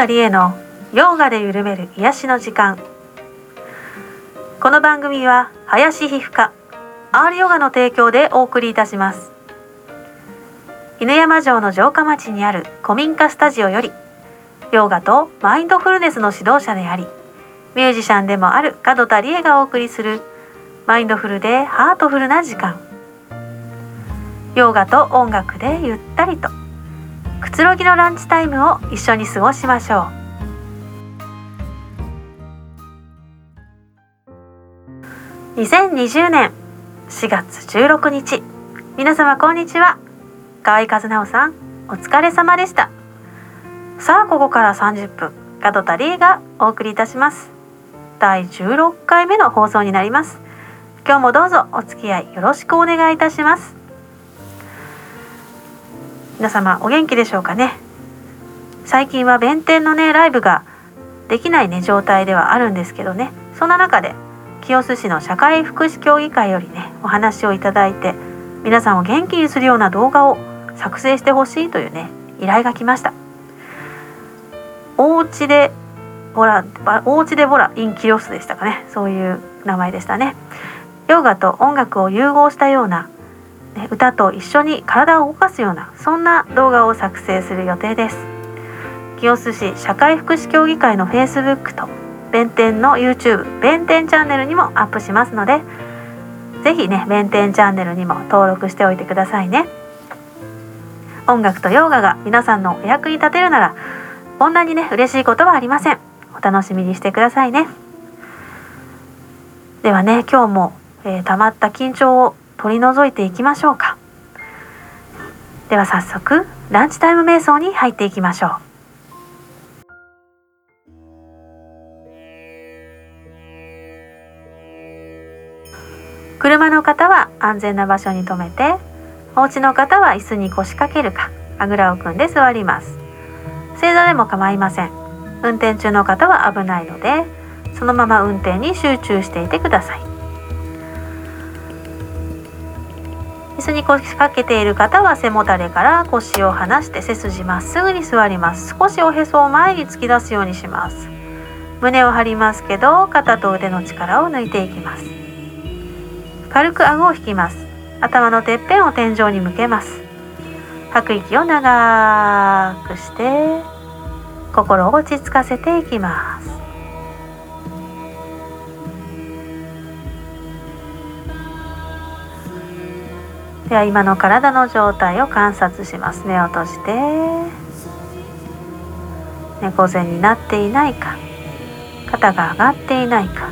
田理恵のヨガで緩める癒しの時間。この番組は林皮膚科アールヨガの提供でお送りいたします。犬山城の城下町にある古民家スタジオよりヨガとマインドフルネスの指導者でありミュージシャンでもある門田理恵がお送りするマインドフルでハートフルな時間。ヨガと音楽でゆったりと。くつろぎのランチタイムを一緒に過ごしましょう。2020年4月16日皆様こんにちは。河合和直さんお疲れ様でした。さあここから30分門田理恵がお送りいたします。第16回目の放送になります。今日もどうぞお付き合いよろしくお願いいたします。皆様お元気でしょうかね？最近は弁天のねライブができないね状態ではあるんですけどね。そんな中で清須市の社会福祉協議会よりねお話をいただいて皆さんを元気にするような動画を作成してほしいというね依頼が来ました。お家でボラお家でボラインキヨスでしたかね。そういう名前でしたね。ヨガと音楽を融合したような、歌と一緒に体を動かすようなそんな動画を作成する予定です。清須市社会福祉協議会の Facebook と弁天の YouTube 弁天チャンネルにもアップしますのでぜひね弁天チャンネルにも登録しておいてくださいね。音楽とヨガが皆さんのお役に立てるならこんなにね嬉しいことはありません。お楽しみにしてくださいね。ではね今日も、えー、溜まった緊張を取り除いていきましょうか。では早速ランチタイム瞑想に入っていきましょう。車の方は安全な場所に停めてお家の方は椅子に腰掛けるかあぐらを組んで座ります。正座でも構いません。運転中の方は危ないのでそのまま運転に集中していてください。椅子に腰掛けている方は背もたれから腰を離して背筋まっすぐに座ります。少しおへそを前に突き出すようにします。胸を張りますけど肩と腕の力を抜いていきます。軽く顎を引きます。頭のてっぺんを天井に向けます。吐く息を長くして心を落ち着かせていきます。では今の体の状態を観察します。目を閉じて。猫背になっていないか。肩が上がっていないか。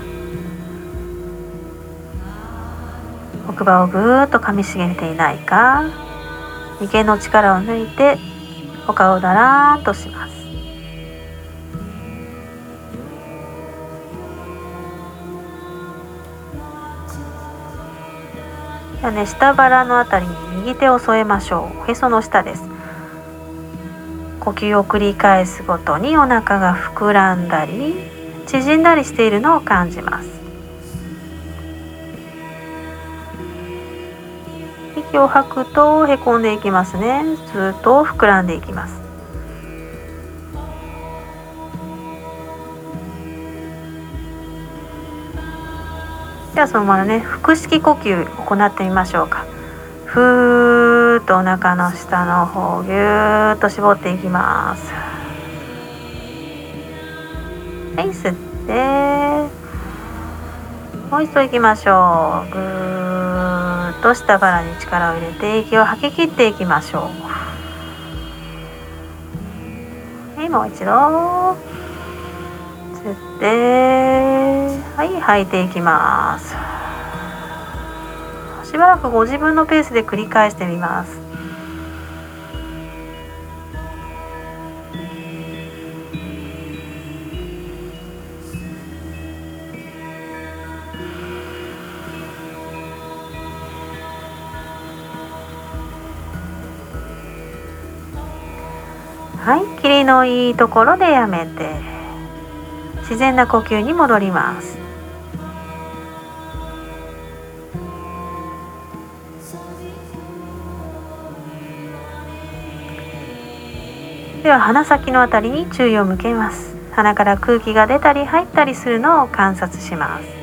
奥歯をぐーっと噛みしめていないか。眉間の力を抜いてお顔をだらーんとします。ゃあね下腹のあたりに右手を添えましょう。おへその下です。呼吸を繰り返すごとにお腹が膨らんだり縮んだりしているのを感じます。息を吐くとへこんでいきますね。ずっと膨らんでいきます。ではそのままね腹式呼吸行ってみましょうか。ふーっとお腹の下の方ぎゅーっと絞っていきます。はい吸って。もう一度いきましょう。ぐーっと下腹に力を入れて息を吐き切っていきましょう。はいもう一度。吸ってはい吐いていきます。しばらくご自分のペースで繰り返してみます。はい霧のいいところでやめて。自然な呼吸に戻ります。では鼻先のあたりに注意を向けます。鼻から空気が出たり入ったりするのを観察します。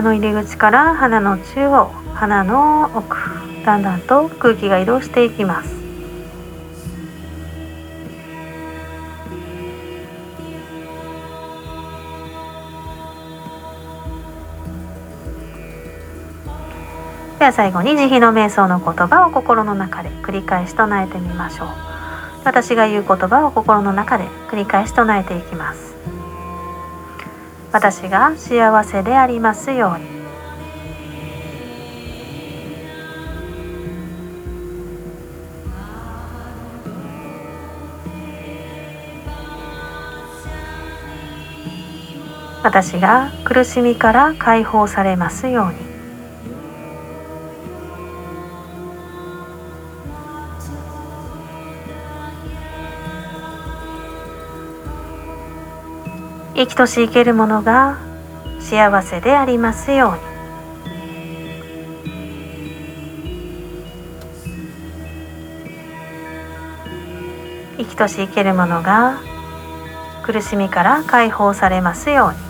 鼻の入り口から鼻の中央鼻の奥だんだんと空気が移動していきます。では最後に慈悲の瞑想の言葉を心の中で繰り返し唱えてみましょう。私が言う言葉を心の中で繰り返し唱えていきます。私が幸せでありますように。私が苦しみから解放されますように。生きとし生けるものが幸せでありますように。生きとし生けるものが苦しみから解放されますように。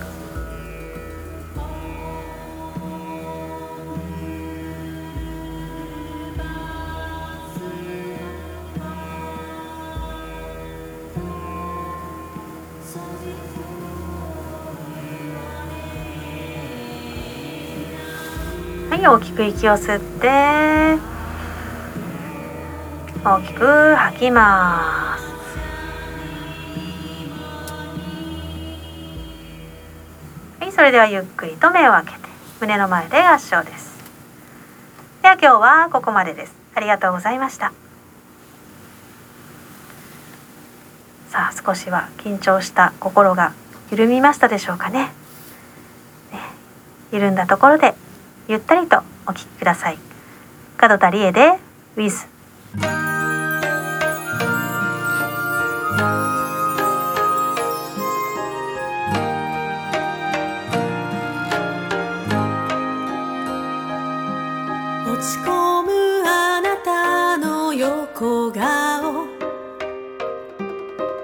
きく息を吸って大きく吐きます。はいそれではゆっくりと目を開けて胸の前で合掌です。では今日はここまでです。ありがとうございました。さあ少しは緊張した心が緩みましたでしょうかね。ね緩んだところでゆったりとお聞きください。門田理恵で With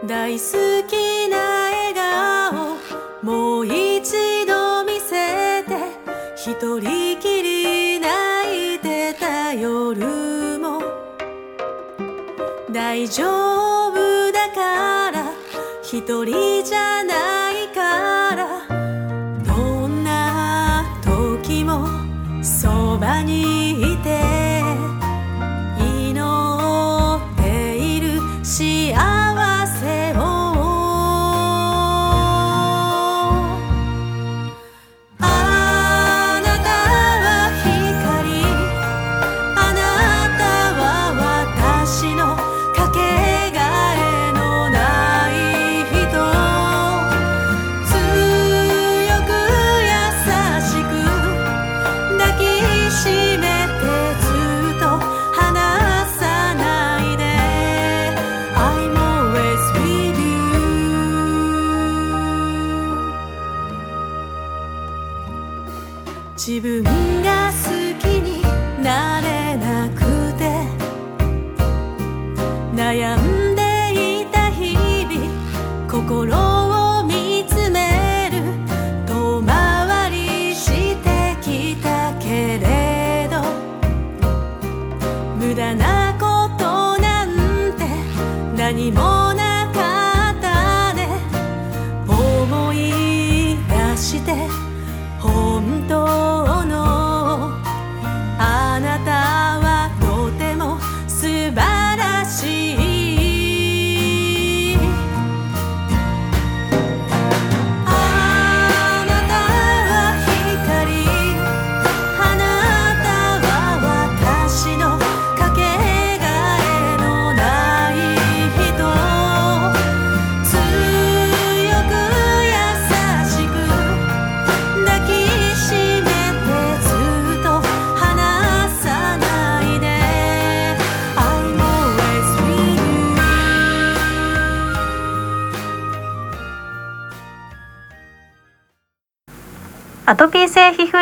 大好き大丈夫だから一人じゃないからどんな時もそばにいて。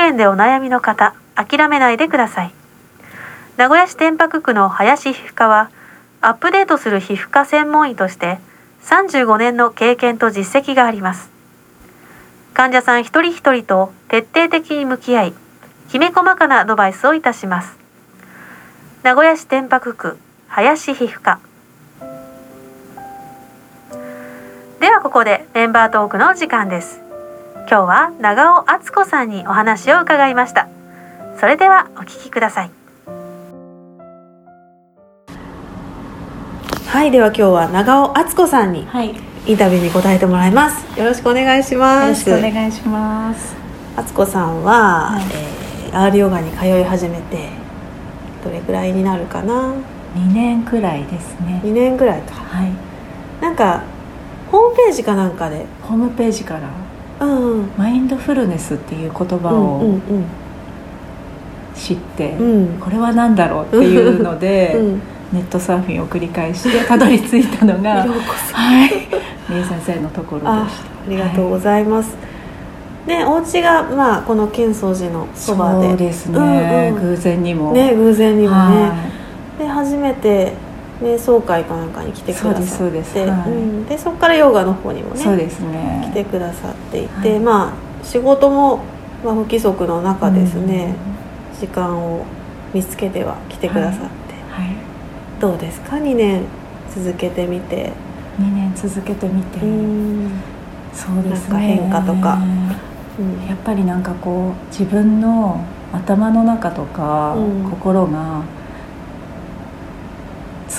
炎でお悩みの方諦めないでください。名古屋市天白区の林皮膚科はアップデートする皮膚科専門医として35年の経験と実績があります。患者さん一人一人と徹底的に向き合いきめ細かなアドバイスをいたします。名古屋市天白区林皮膚科。ではここでメンバートークの時間です。今日は長尾敦子さんにお話を伺いました。それではお聞きください。はいでは今日は長尾敦子さんにはい、よインタビューに答えてもらいます。よろしくお願いします。ろしくお願いします。敦子さんは、はい。えー、R ヨガに通い始めてどれくらいになるかな？2年くらいですね。2年ぐらいか。はい、なんかホームページかなんかで。ホームページからマインドフルネスっていう言葉うんを知って、うん。これは何だろうっていうので、うん。ネットサーフィンを繰り返してたどり着いたのが、はい、りえ先生のところであした。ありがとうございます、ねお家がまあこの建宗寺のそばで。そうですね、うんうん。偶然にも。ね偶然にもね。はで初めて瞑想会かなんかに来てくださって。そうではい。うん、でそこからヨガの方にもい、ねそうですね。来てくださっていて、はい。まあ仕事も、まあ、不規則の中ですね、時間を見つけては来てくださって、うん。はい、どうですか？2年続けてみて。2年続けてみて、うん、そうですね。なんか変化とか。うん。やっぱりなんかこう自分の頭の中とか、うん。心が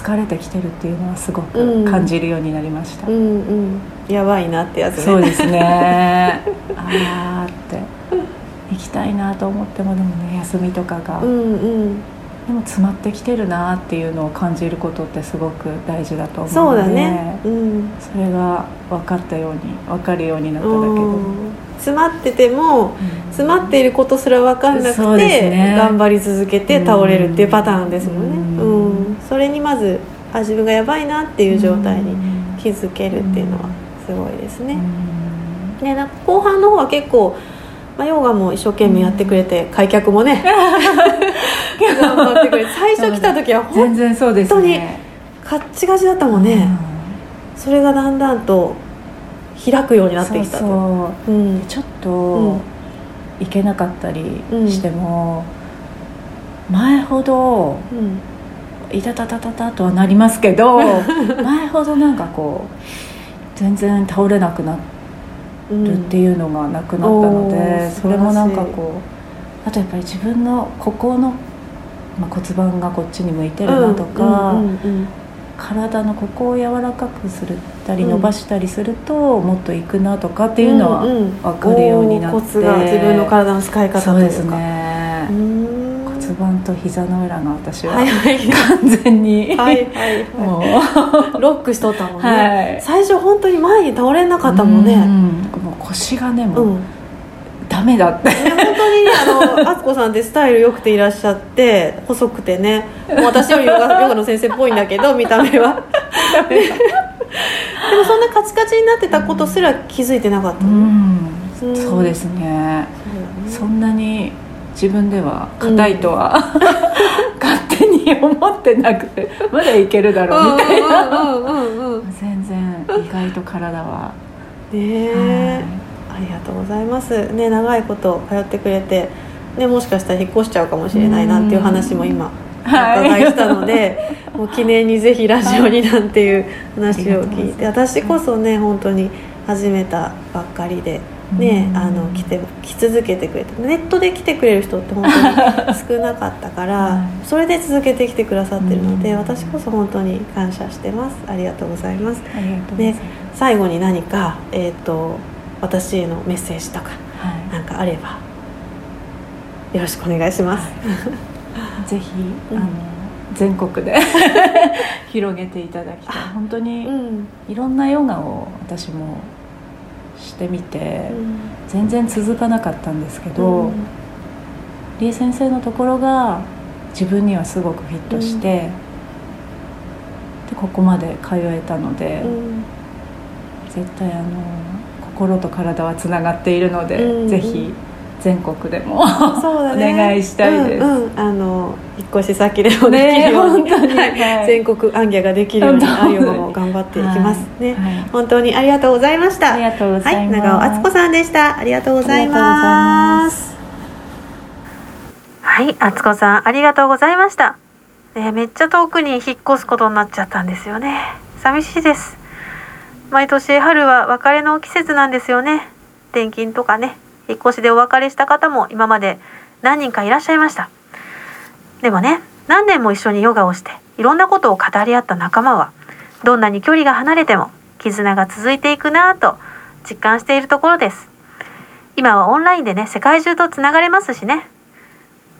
疲れてきてるっていうのはすごうん。く感じるようになりました、うんうん。やばいなってやつね。そうですね。あーって。行きたいなと思ってもでもね休みとかが、うんうんでも詰まってきてるなっていうのを感じることってすごく大事だと思うのでそうだね。うん。それが分かったように分かるようになっただけで、うん。詰まってても詰まっていることすら分かんなくて、ね。頑張り続けて倒れるっていうパターンですもんね、ううん。んそれにまずあ自分がやばいなっていう状態にうん。気づけるっていうのはすごいですね、うん。ねなんか後半の方は結構、まあ、ヨガも一生懸命やってくれて 開脚もね頑張ってくれて最初来た時は全本然そうですね。カッチガチだったもんね、それがだんだんと開くようになってきたと。そうん。ちょっうん。と行けなかったりしても、前ほどうん。いたたたたたとはなりますけど 前ほどなんかこう全然倒れなくなうんるっていうのがなくなったので、それもなんかこうあとやっぱり自分のここの、まあ、骨盤がこっちに向いてるなとか、うんうんうん体のここを柔らかくするったりうん伸ばしたりすると、もっといくなとかっていうのはんん。分かるようになって、おーコツが自分の体の使い方とですね。骨盤と膝の裏が私ははい。はい完全に、はいはいもう。はいロックしとったもんね、はい。最初本当に前に倒れなかったもんね。うん。もう腰がねもう、うん。ダメだって、にねあの敦子さんってスタイル良くていらっしゃって細くてね。もう私よりヨガ ヨガの先生っぽいんだけど見た目は。でもそんなカチカチになってたことすら気づいてなかった。うの、ん。うん。そうですね。そそんなに自分では硬いとは、勝手に思ってなくてまだいけるだろうみたいな、うんうんうんうんうん。全然意外と体は、ねえありがとうございます。ね長いこと通ってくれてねもしかしたら引っ越しちゃうかもしれないなんていう話も今おはい。伺いしたので、もう記念にぜひラジオになんていう話を聞いて私こそね本当に始めたばっかりでねうん。あの来て来続けてくれてネットで来てくれる人って本当に少なかったから、はい。それで続けてきてくださってるのでうん。私こそ本当に感謝してます。ありがとうございます。ね最後に何か、えー、と私へのメッセージとかはい。なんかあればよろしくお願いします、ぜひ、うん。あの全国で 広げていただきたい。本当にうん。いろんなヨガを私もしてみて、うん。全然続かなかったんですけど、うん。りえ先生のところが自分にはすごくフィットして、でここまで通えたので、うん。絶対あの心と体はつながっているので、うん。ぜひ全国でもそうだお願いしたいです。うんうん。あの引っ越し先でもできるように、ね本当に。はい。はい全国アンギャができるようにあゆまも頑張っていきますね、はい。はい。本当にありがとうございました。ありがとうございます。はい、長尾敦子さんでした。ありがとうございます。はい敦子さんありがとうございました、ね、めっちゃ遠くに引っ越すことになっちゃったんですよね。寂しいです毎年春は別れの季節なんですよね。転勤とかね引っ越しでお別れした方も今まで何人かいらっしゃいました。でもね何年も一緒にヨガをしていろんなことを語り合った仲間はどんなに距離が離れても絆が続いていくなぁと実感しているところです。今はオンラインでね世界中とつながれますしね。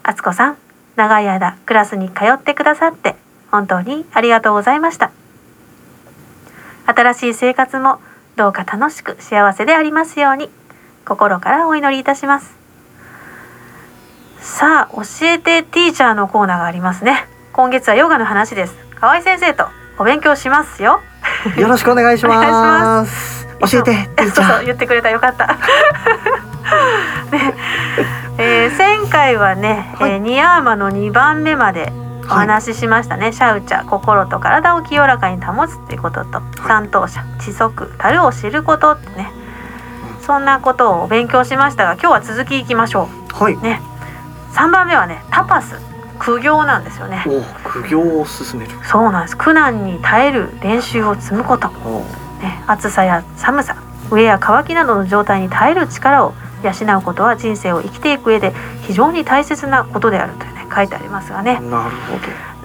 敦子さん長い間クラスに通ってくださって本当にありがとうございました。新しい生活もどうか楽しく幸せでありますように心からお祈りいたします。さあ教えてティーチャーのコーナーがありますね。今月はヨガの話です。河合先生とお勉強しますよ。よろしくお願いしま。ます。教えて、ティーチそうそうャー。言ってくれたよかった。ね。えー前回はね、はい。えーニヤーマの2番目までお話ししましたね、シャウチャ心と体を清らかに保つっていうことと、三等者知足樽を知ることってね。そんなことを勉強しましたが今日は続きいきましょはい。うね。3番目はねタパス。苦行なんですよね。お、苦行を進める。そうなんです。苦難に耐える練習を積むこと。お、ね、暑さや寒さ飢えや渇きなどの状態に耐える力を養うことは人生を生きていく上で非常に大切なことであるという。ね書いてありますがねなるほ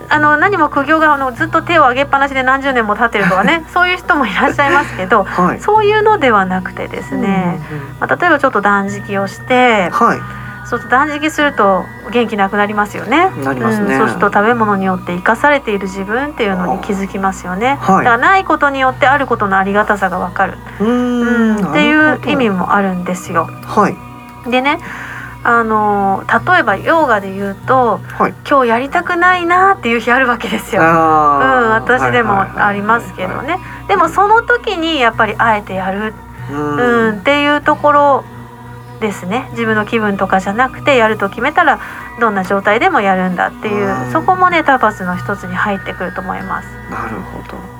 あの何も苦行があのずっと手を上げっぱなしで何十年も経ってるとかね そういう人もいらっしゃいますけどど。はい。そういうのではなくてですね、うんうんまあ、例えばちょっと断食をしてはい。そうすると断食すると元気なくなりますよね。なりますねうん、そうすると食べ物によって生かされている自分っていうのに気づきますよね。はいだからないことによってあることのありがたさがわかる。うんん。っていう意味も。もあるんですよ。はい。でねあの例えばヨガで言うとはい。今日やりたくないなっていう日あるわけですよ。うん。私でもありますけどね。でもその時にやっぱりあえてやる、ううん、ん。っていうところですね自分の気分とかじゃなくてやると決めたらどんな状態でもやるんだっていううんそこもねタパスの一つに入ってくると思います。なるほど。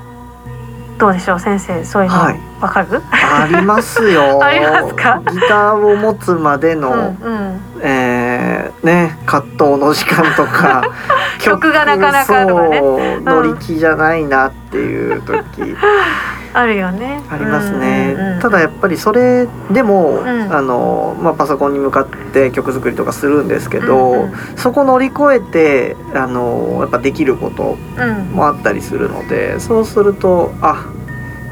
どうでしょう先生そういうのはいわかる？ありますよ。ありますか？ギターを持つまでうんの、うん。えーね、葛藤の時間とか 曲がなかなかとかね乗り気じゃないなっていう時 あるよね。ありますね、うんうんうん。ただやっぱりそれでも、ん。あのまあ、パソコンに向かって曲作りとかするんですけど、うんうん。そこ乗り越えてあのやっぱできることうん。もあったりするのでそうするとあ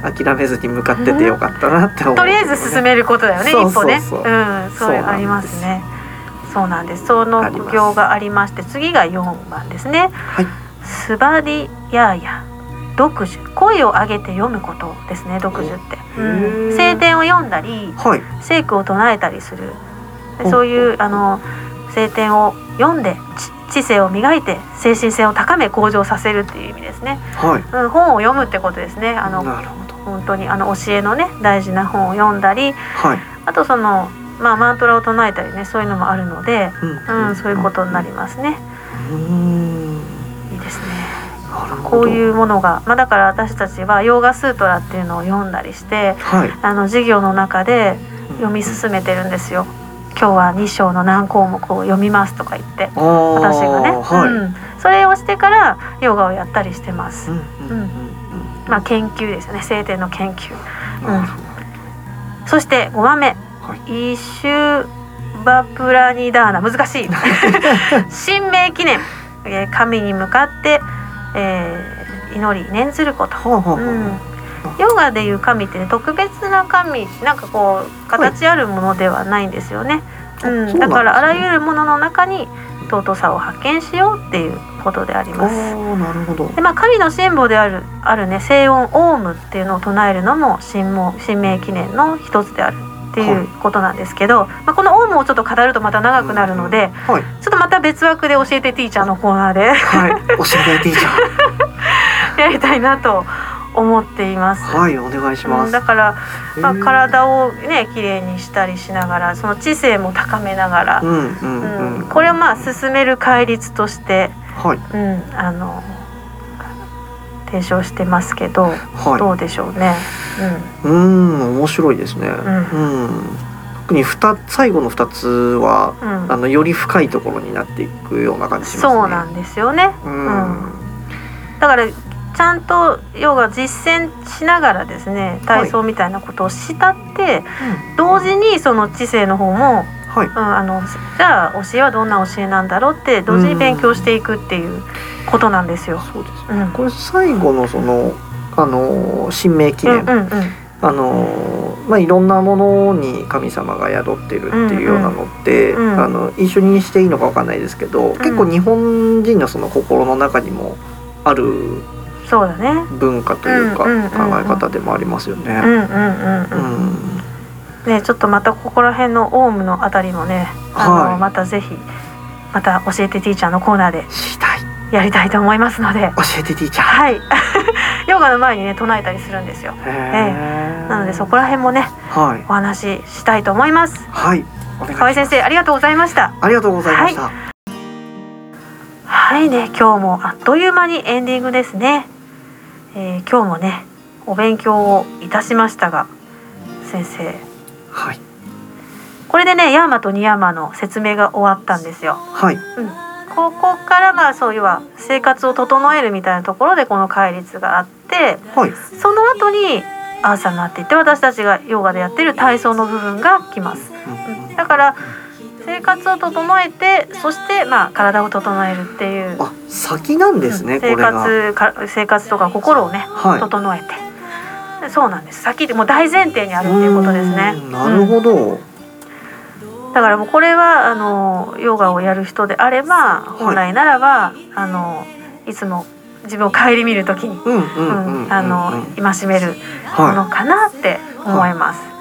諦めずに向かっててよかったなって思う、とりあえず進めることだよね一歩ね。そうありますね。そうなんです。その苦行がありまして次が4番ですね。はい。スバディヤーヤ読樹声を上げて読むことですね読樹って、聖典を読んだりはい。聖句を唱えたりする。そういうあの聖典を読んで知知性を磨いて精神性を高め向上させるっていう意味ですね、はい。うん、本を読むってことですね。あの本当にあの教えのね大事な本を読んだりはい、あとそのまあマントラを唱えたりねそういうのもあるので、うんうん、そういうことになりますね。うーんこういうものが、まあだから私たちはヨーガスートラっていうのを読んだりして、はい。あの授業の中で読み進めてるんですよ。今日は2章の何項目を読みますとか言って、私私がね、はい、うん、それをしてからヨガをやったりしてます。うんうんうんまあ研究ですよね、聖典の研究。うん。そして5番目、どはい。イシュバプラニダーナ。難しい。神明記念。えー神に向かって、えー祈り念ずること、ほうほうほうう。ん、ヨガでいう神って、ね、特別な神なんかこう形あるものではないんですよね、うん。あそうなんだからあらゆるものの中に尊さを発見しようっていうことであります。なるほど。でまあ、神のシンボルであるあるね静音オウムっていうのを唱えるのも神明神明記念の一つであるっていうことなんですけど、まあ、このオウムをちょっと語るとまた長くなるので、はい。ちょっとまた別枠で教えてティーチャーのコーナーではい。教えてティーチャー。やりたいなと思っています。はいお願いします。うんだから、まあ、体をね綺麗にしたりしながらその知性も高めながら、うんうんうん、うんこれをまあ進める戒律として、はい。うん、あの提唱してますけど、はいどうでしょうね。うーん面白いですね。んうん。特に二最後の二つは、うんうんあのより深いところになっていくような感じしますね。そうなんですよね。うん。だからちゃんとヨガ実践しながらですね体操みたいなことをしたって、同時にその知性の方も、はい。うん、あのじゃあ教えはどんな教えなんだろうって同時に勉強していくっていうことなんですよ。そうです。うん、これ最後のそのあの神明記念、うんうんうんあのまあいろんなものに神様が宿ってるっていうようなのって、うんうんあの一緒にしていいのかわかんないですけど、結構日本人のその心の中にもあるそうだね。文化というかうんうんうんうん考え方でもありますよね。ねちょっとまたここら辺のオウムのあたりもね、あの、はいまたぜひまた教えてティーチャーのコーナーでやりたいと思いますので、教えてティーチャー。はい。ヨガの前にね唱えたりするんですよ。へーなのでそこら辺もねはいお話ししたいと思います。はい河合先生ありがとうございました。ありがとうございました。はいね今日もあっという間にエンディングですね。えー今日もねお勉強をいたしましたが先生はい。これでねヤーマとニヤーマの説明が終わったんですよ。はい。うん、ここからまあそういうは生活を整えるみたいなところでこの戒律があってはい。その後にアーサになっていって私たちがヨガでやってる体操の部分が来ます。うんだから生活を整えてそしてまあ体を整えるっていう。あ先なんですね、うん。生これが。活か生活とか心をねはい。整えて。でそうなんです先でもう大前提にあるっていうことですねなるほど。うんだからもうこれはあのヨガをやる人であれば本来ならば、あのいつも自分を顧みるときに、戒めるものはかなって思います。い。うん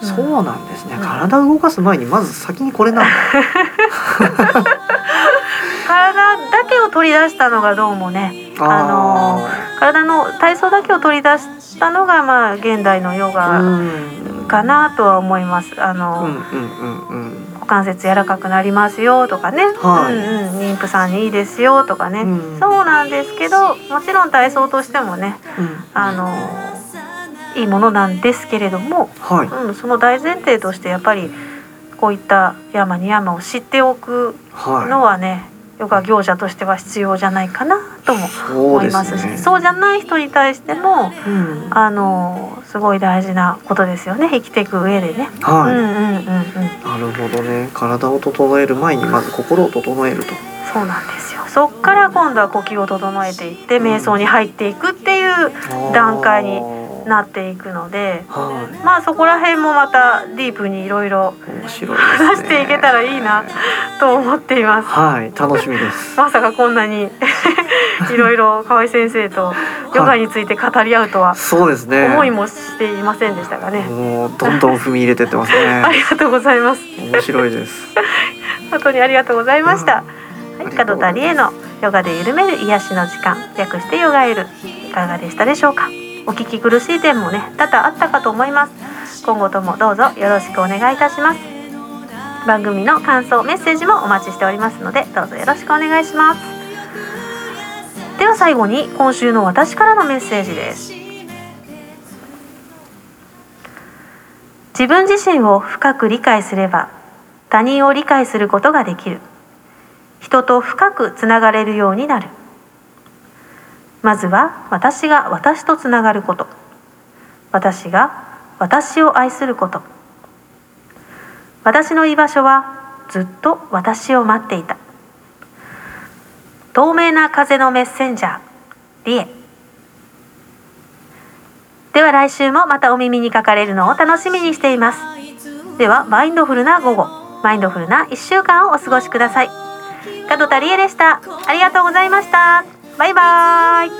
そうなんですね。うん体を動かす前にまず先にこれなんだ。体だけを取り出したのがどうもねあの体の体操だけを取り出したのがまあ現代のヨうガん。かなとは思います。あうんの、うんうんうん。股関節柔らかくなりますよとかね、はい。うんうん、妊婦さんにいいですよとかね、うん。そうなんですけどもちろん体操としてもねうん。あのいいものなんですけれども、はい。うん、その大前提としてやっぱりこういった山に山を知っておくのははね、ヨガ行者としては必要じゃないかなとも思いでますしすね。そうじゃない人に対してもうん。あのすごい大事なことですよね生きていく上でね。はい。うんうんうんうん、なるほどね。体を整える前にまず心を整えると。そうなんですよそっから今度は呼吸を整えていって瞑想に入っていくっていう段階になっていくのではまあそこら辺もまたディープにいろいろ。話していけたらいいなと思っています。はい。楽しみです。まさかこんなにいろいろ河合先生とヨガについて語り合うとはそうですね。思いもしていませんでしたがね。もうどんどん踏み入れてってますね あ。りがとうございます。面白いです。本当にありがとうございました。はい、ありがとう門田理恵のヨガで緩める癒しの時間、略してヨガエル、いかがでしたでしょうか？お聞き苦しい点もね、多々あったかと思います。今後ともどうぞよろしくお願いいたします。番組の感想、メッセージもお待ちしておりますので、どうぞよろしくお願いします。では最後に今週の私からのメッセージです。自分自身を深く理解すれば他人を理解することができる人と深くつながれるようになるまずは私が私とつながること。私が私を愛すること。私の居場所はずっと私を待っていた。透明な風のメッセンジャー。リエ。では来週もまたお耳にかかれるのを楽しみにしています。ではマインドフルな午後。マインドフルな1週間をお過ごしください。門田理恵でした。ありがとうございました。バイバーイ。